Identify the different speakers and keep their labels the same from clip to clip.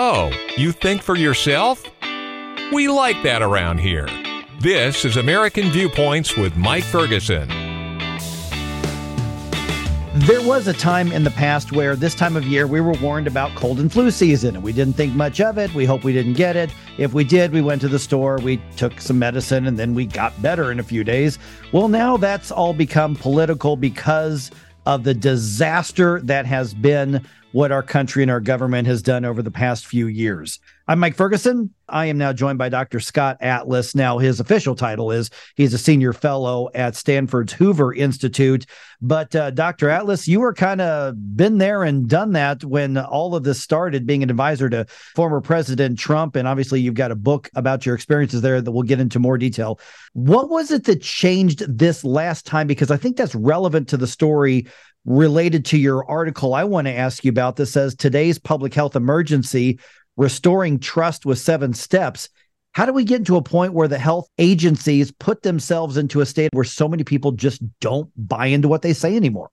Speaker 1: Oh, you think for yourself? We like that around here. This is American Viewpoints with Mike Ferguson.
Speaker 2: There was a time in the past where this time of year we were warned about cold and flu season and we didn't think much of it. We hope we didn't get it. If we did, we went to the store, we took some medicine, and then we got better in a few days. Well, now that's all become political because of the disaster that has been what our country and our government has done over the past few years. I'm Mike Ferguson. I am now joined by Dr. Scott Atlas. Now, his official title is he's a senior fellow at Stanford's Hoover Institute. But, uh, Dr. Atlas, you were kind of been there and done that when all of this started, being an advisor to former President Trump. And obviously, you've got a book about your experiences there that we'll get into more detail. What was it that changed this last time? Because I think that's relevant to the story related to your article I want to ask you about. This says today's public health emergency restoring trust with seven steps. How do we get into a point where the health agencies put themselves into a state where so many people just don't buy into what they say anymore?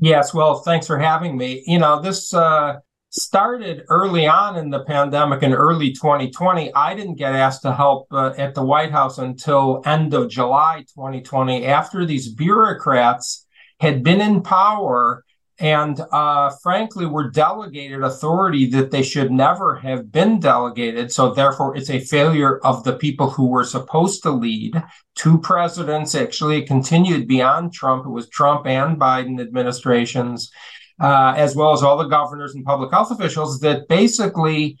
Speaker 3: Yes, well, thanks for having me. You know, this uh, started early on in the pandemic in early 2020. I didn't get asked to help uh, at the White House until end of July 2020 after these bureaucrats had been in power and uh, frankly were delegated authority that they should never have been delegated. So therefore, it's a failure of the people who were supposed to lead. Two presidents actually continued beyond Trump. It was Trump and Biden administrations, uh, as well as all the governors and public health officials that basically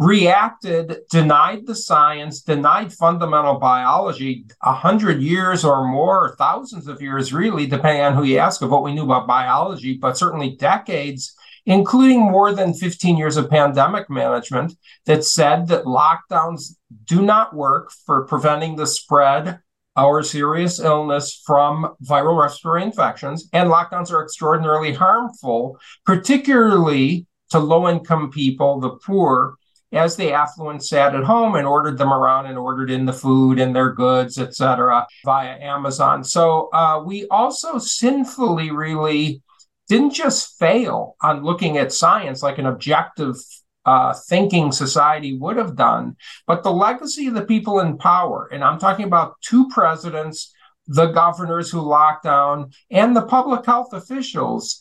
Speaker 3: reacted, denied the science, denied fundamental biology a hundred years or more, thousands of years, really, depending on who you ask of what we knew about biology, but certainly decades, including more than 15 years of pandemic management that said that lockdowns do not work for preventing the spread or serious illness from viral respiratory infections. And lockdowns are extraordinarily harmful, particularly to low income people, the poor, as the affluent sat at home and ordered them around and ordered in the food and their goods, etc., via Amazon. So uh, we also sinfully really didn't just fail on looking at science like an objective uh, thinking society would have done, but the legacy of the people in power, and I'm talking about two presidents, the governors who locked down, and the public health officials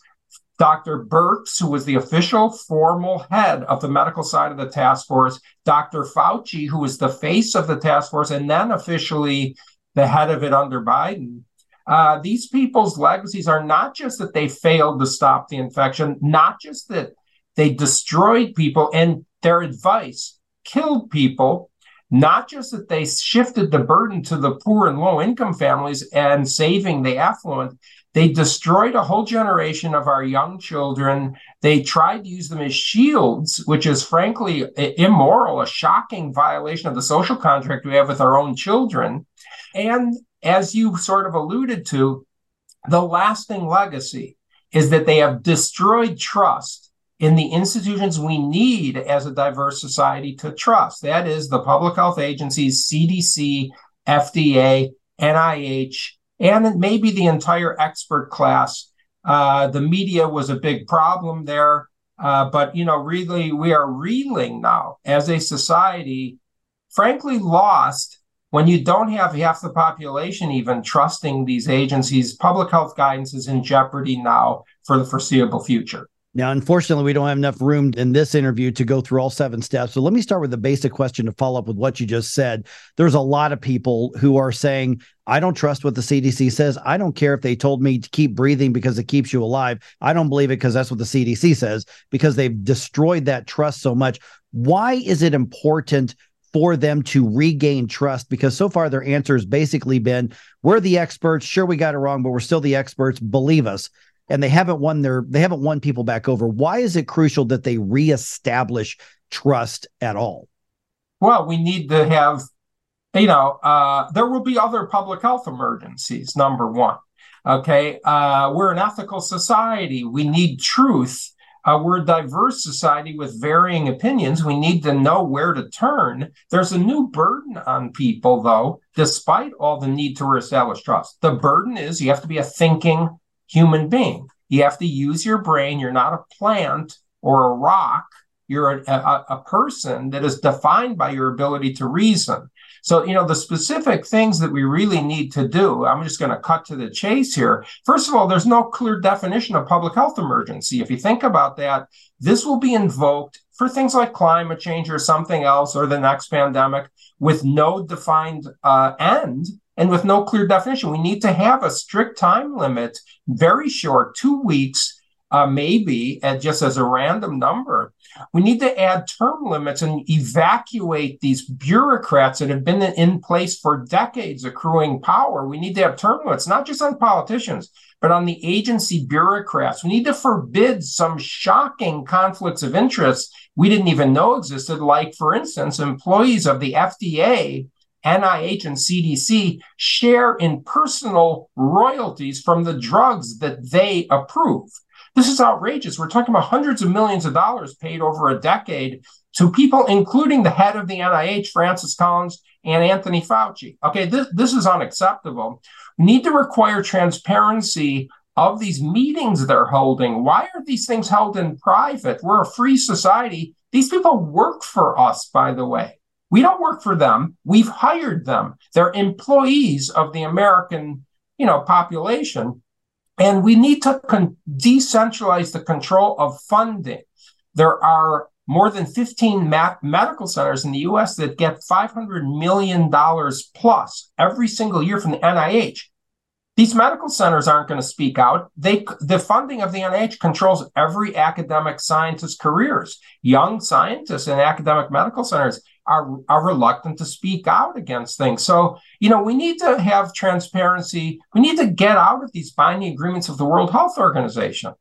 Speaker 3: Dr. Birx, who was the official formal head of the medical side of the task force, Dr. Fauci, who was the face of the task force, and then officially the head of it under Biden. Uh, these people's legacies are not just that they failed to stop the infection, not just that they destroyed people and their advice killed people, not just that they shifted the burden to the poor and low income families and saving the affluent, they destroyed a whole generation of our young children. They tried to use them as shields, which is frankly immoral, a shocking violation of the social contract we have with our own children. And as you sort of alluded to, the lasting legacy is that they have destroyed trust in the institutions we need as a diverse society to trust. That is the public health agencies, CDC, FDA, NIH, and maybe the entire expert class. Uh, the media was a big problem there. Uh, but, you know, really, we are reeling now as a society, frankly, lost when you don't have half the population even trusting these agencies. Public health guidance is in jeopardy now for the foreseeable future.
Speaker 2: Now, unfortunately, we don't have enough room in this interview to go through all seven steps. So let me start with the basic question to follow up with what you just said. There's a lot of people who are saying, I don't trust what the CDC says. I don't care if they told me to keep breathing because it keeps you alive. I don't believe it because that's what the CDC says, because they've destroyed that trust so much. Why is it important for them to regain trust? Because so far their answer has basically been, we're the experts. Sure, we got it wrong, but we're still the experts. Believe us and they haven't won their they haven't won people back over. Why is it crucial that they reestablish trust at all?
Speaker 3: Well, we need to have, you know, uh, there will be other public health emergencies. Number one, okay, uh, we're an ethical society. We need truth. Uh, we're a diverse society with varying opinions. We need to know where to turn. There's a new burden on people, though, despite all the need to reestablish trust. The burden is you have to be a thinking, human being. You have to use your brain. You're not a plant or a rock you're a, a, a person that is defined by your ability to reason. So, you know, the specific things that we really need to do, I'm just going to cut to the chase here. First of all, there's no clear definition of public health emergency. If you think about that, this will be invoked for things like climate change or something else or the next pandemic with no defined uh, end and with no clear definition. We need to have a strict time limit, very short, two weeks, uh, maybe, at just as a random number. We need to add term limits and evacuate these bureaucrats that have been in place for decades, accruing power. We need to have term limits, not just on politicians, but on the agency bureaucrats. We need to forbid some shocking conflicts of interest we didn't even know existed, like, for instance, employees of the FDA, NIH, and CDC share in personal royalties from the drugs that they approve. This is outrageous. We're talking about hundreds of millions of dollars paid over a decade to people, including the head of the NIH, Francis Collins, and Anthony Fauci. Okay, this, this is unacceptable. We need to require transparency of these meetings they're holding. Why are these things held in private? We're a free society. These people work for us, by the way. We don't work for them. We've hired them. They're employees of the American, you know, population. And we need to con- decentralize the control of funding. There are more than 15 ma- medical centers in the US that get $500 million plus every single year from the NIH. These medical centers aren't going to speak out. They, the funding of the NIH controls every academic scientist's careers. Young scientists in academic medical centers are, are reluctant to speak out against things. So, you know, we need to have transparency. We need to get out of these binding agreements of the World Health Organization.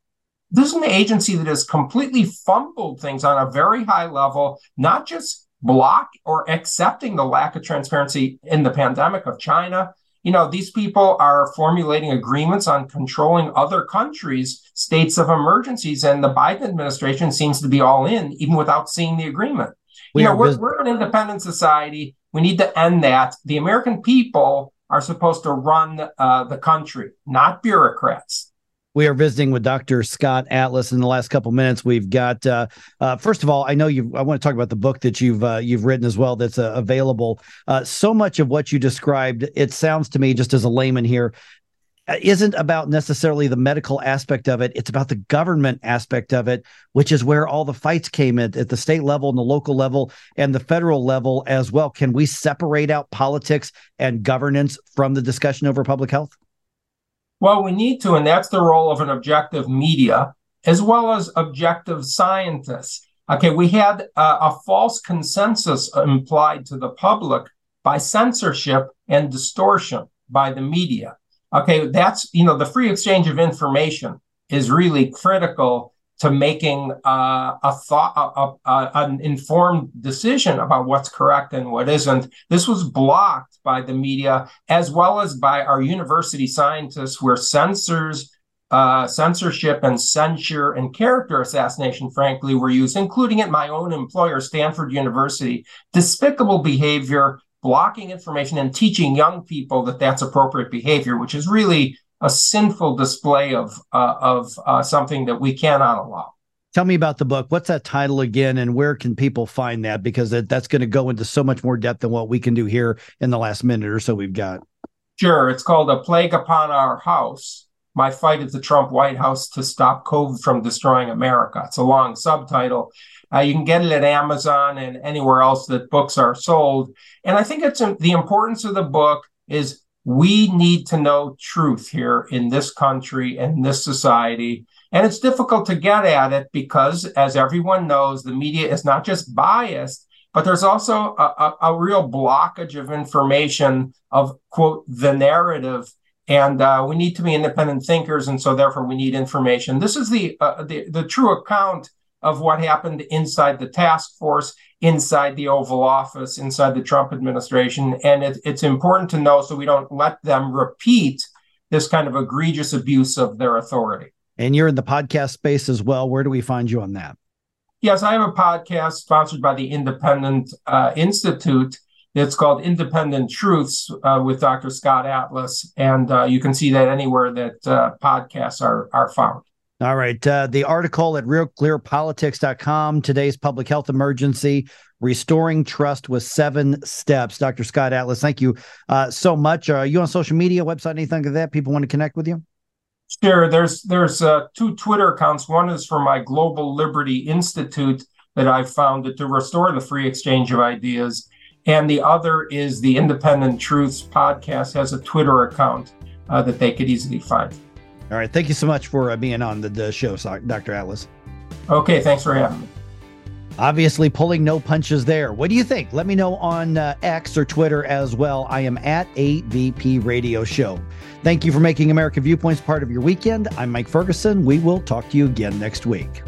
Speaker 3: This is an agency that has completely fumbled things on a very high level, not just block or accepting the lack of transparency in the pandemic of China, you know, these people are formulating agreements on controlling other countries' states of emergencies, and the Biden administration seems to be all in, even without seeing the agreement. We you know, we're, we're an independent society. We need to end that. The American people are supposed to run uh, the country, not bureaucrats.
Speaker 2: We are visiting with Dr. Scott Atlas in the last couple minutes. We've got uh, uh, first of all, I know you. I want to talk about the book that you've uh, you've written as well. That's uh, available. Uh, so much of what you described, it sounds to me, just as a layman here, isn't about necessarily the medical aspect of it. It's about the government aspect of it, which is where all the fights came at, at the state level and the local level and the federal level as well. Can we separate out politics and governance from the discussion over public health?
Speaker 3: Well, we need to, and that's the role of an objective media as well as objective scientists. Okay, we had uh, a false consensus implied to the public by censorship and distortion by the media. Okay, that's, you know, the free exchange of information is really critical to making uh, a thought, a, a, an informed decision about what's correct and what isn't. This was blocked by the media as well as by our university scientists, where censors, uh, censorship and censure and character assassination, frankly, were used, including at my own employer, Stanford University. Despicable behavior, blocking information, and teaching young people that that's appropriate behavior, which is really a sinful display of uh, of uh, something that we cannot allow.
Speaker 2: Tell me about the book. What's that title again, and where can people find that? Because that, that's going to go into so much more depth than what we can do here in the last minute or so we've got.
Speaker 3: Sure, it's called "A Plague Upon Our House." My fight at the Trump White House to stop COVID from destroying America. It's a long subtitle. Uh, you can get it at Amazon and anywhere else that books are sold. And I think it's the importance of the book is we need to know truth here in this country and this society. And it's difficult to get at it because, as everyone knows, the media is not just biased, but there's also a, a, a real blockage of information of, quote, the narrative. And uh, we need to be independent thinkers. And so, therefore, we need information. This is the, uh, the, the true account of what happened inside the task force, inside the Oval Office, inside the Trump administration. And it, it's important to know so we don't let them repeat this kind of egregious abuse of their authority.
Speaker 2: And you're in the podcast space as well. Where do we find you on that?
Speaker 3: Yes, I have a podcast sponsored by the Independent uh, Institute. It's called Independent Truths uh, with Dr. Scott Atlas. And uh, you can see that anywhere that uh, podcasts are, are found.
Speaker 2: All right. Uh, the article at realclearpolitics.com, today's public health emergency, restoring trust with seven steps. Dr. Scott Atlas, thank you uh, so much. Are you on social media, website, anything like that? People want to connect with you?
Speaker 3: Sure. There's there's uh, two Twitter accounts. One is for my Global Liberty Institute that I founded to restore the free exchange of ideas, and the other is the Independent Truths podcast has a Twitter account uh, that they could easily find.
Speaker 2: All right. Thank you so much for uh, being on the, the show, Dr. Atlas.
Speaker 3: Okay. Thanks for having me.
Speaker 2: Obviously, pulling no punches there. What do you think? Let me know on uh, X or Twitter as well. I am at AVP Radio Show. Thank you for making American Viewpoints part of your weekend. I'm Mike Ferguson. We will talk to you again next week.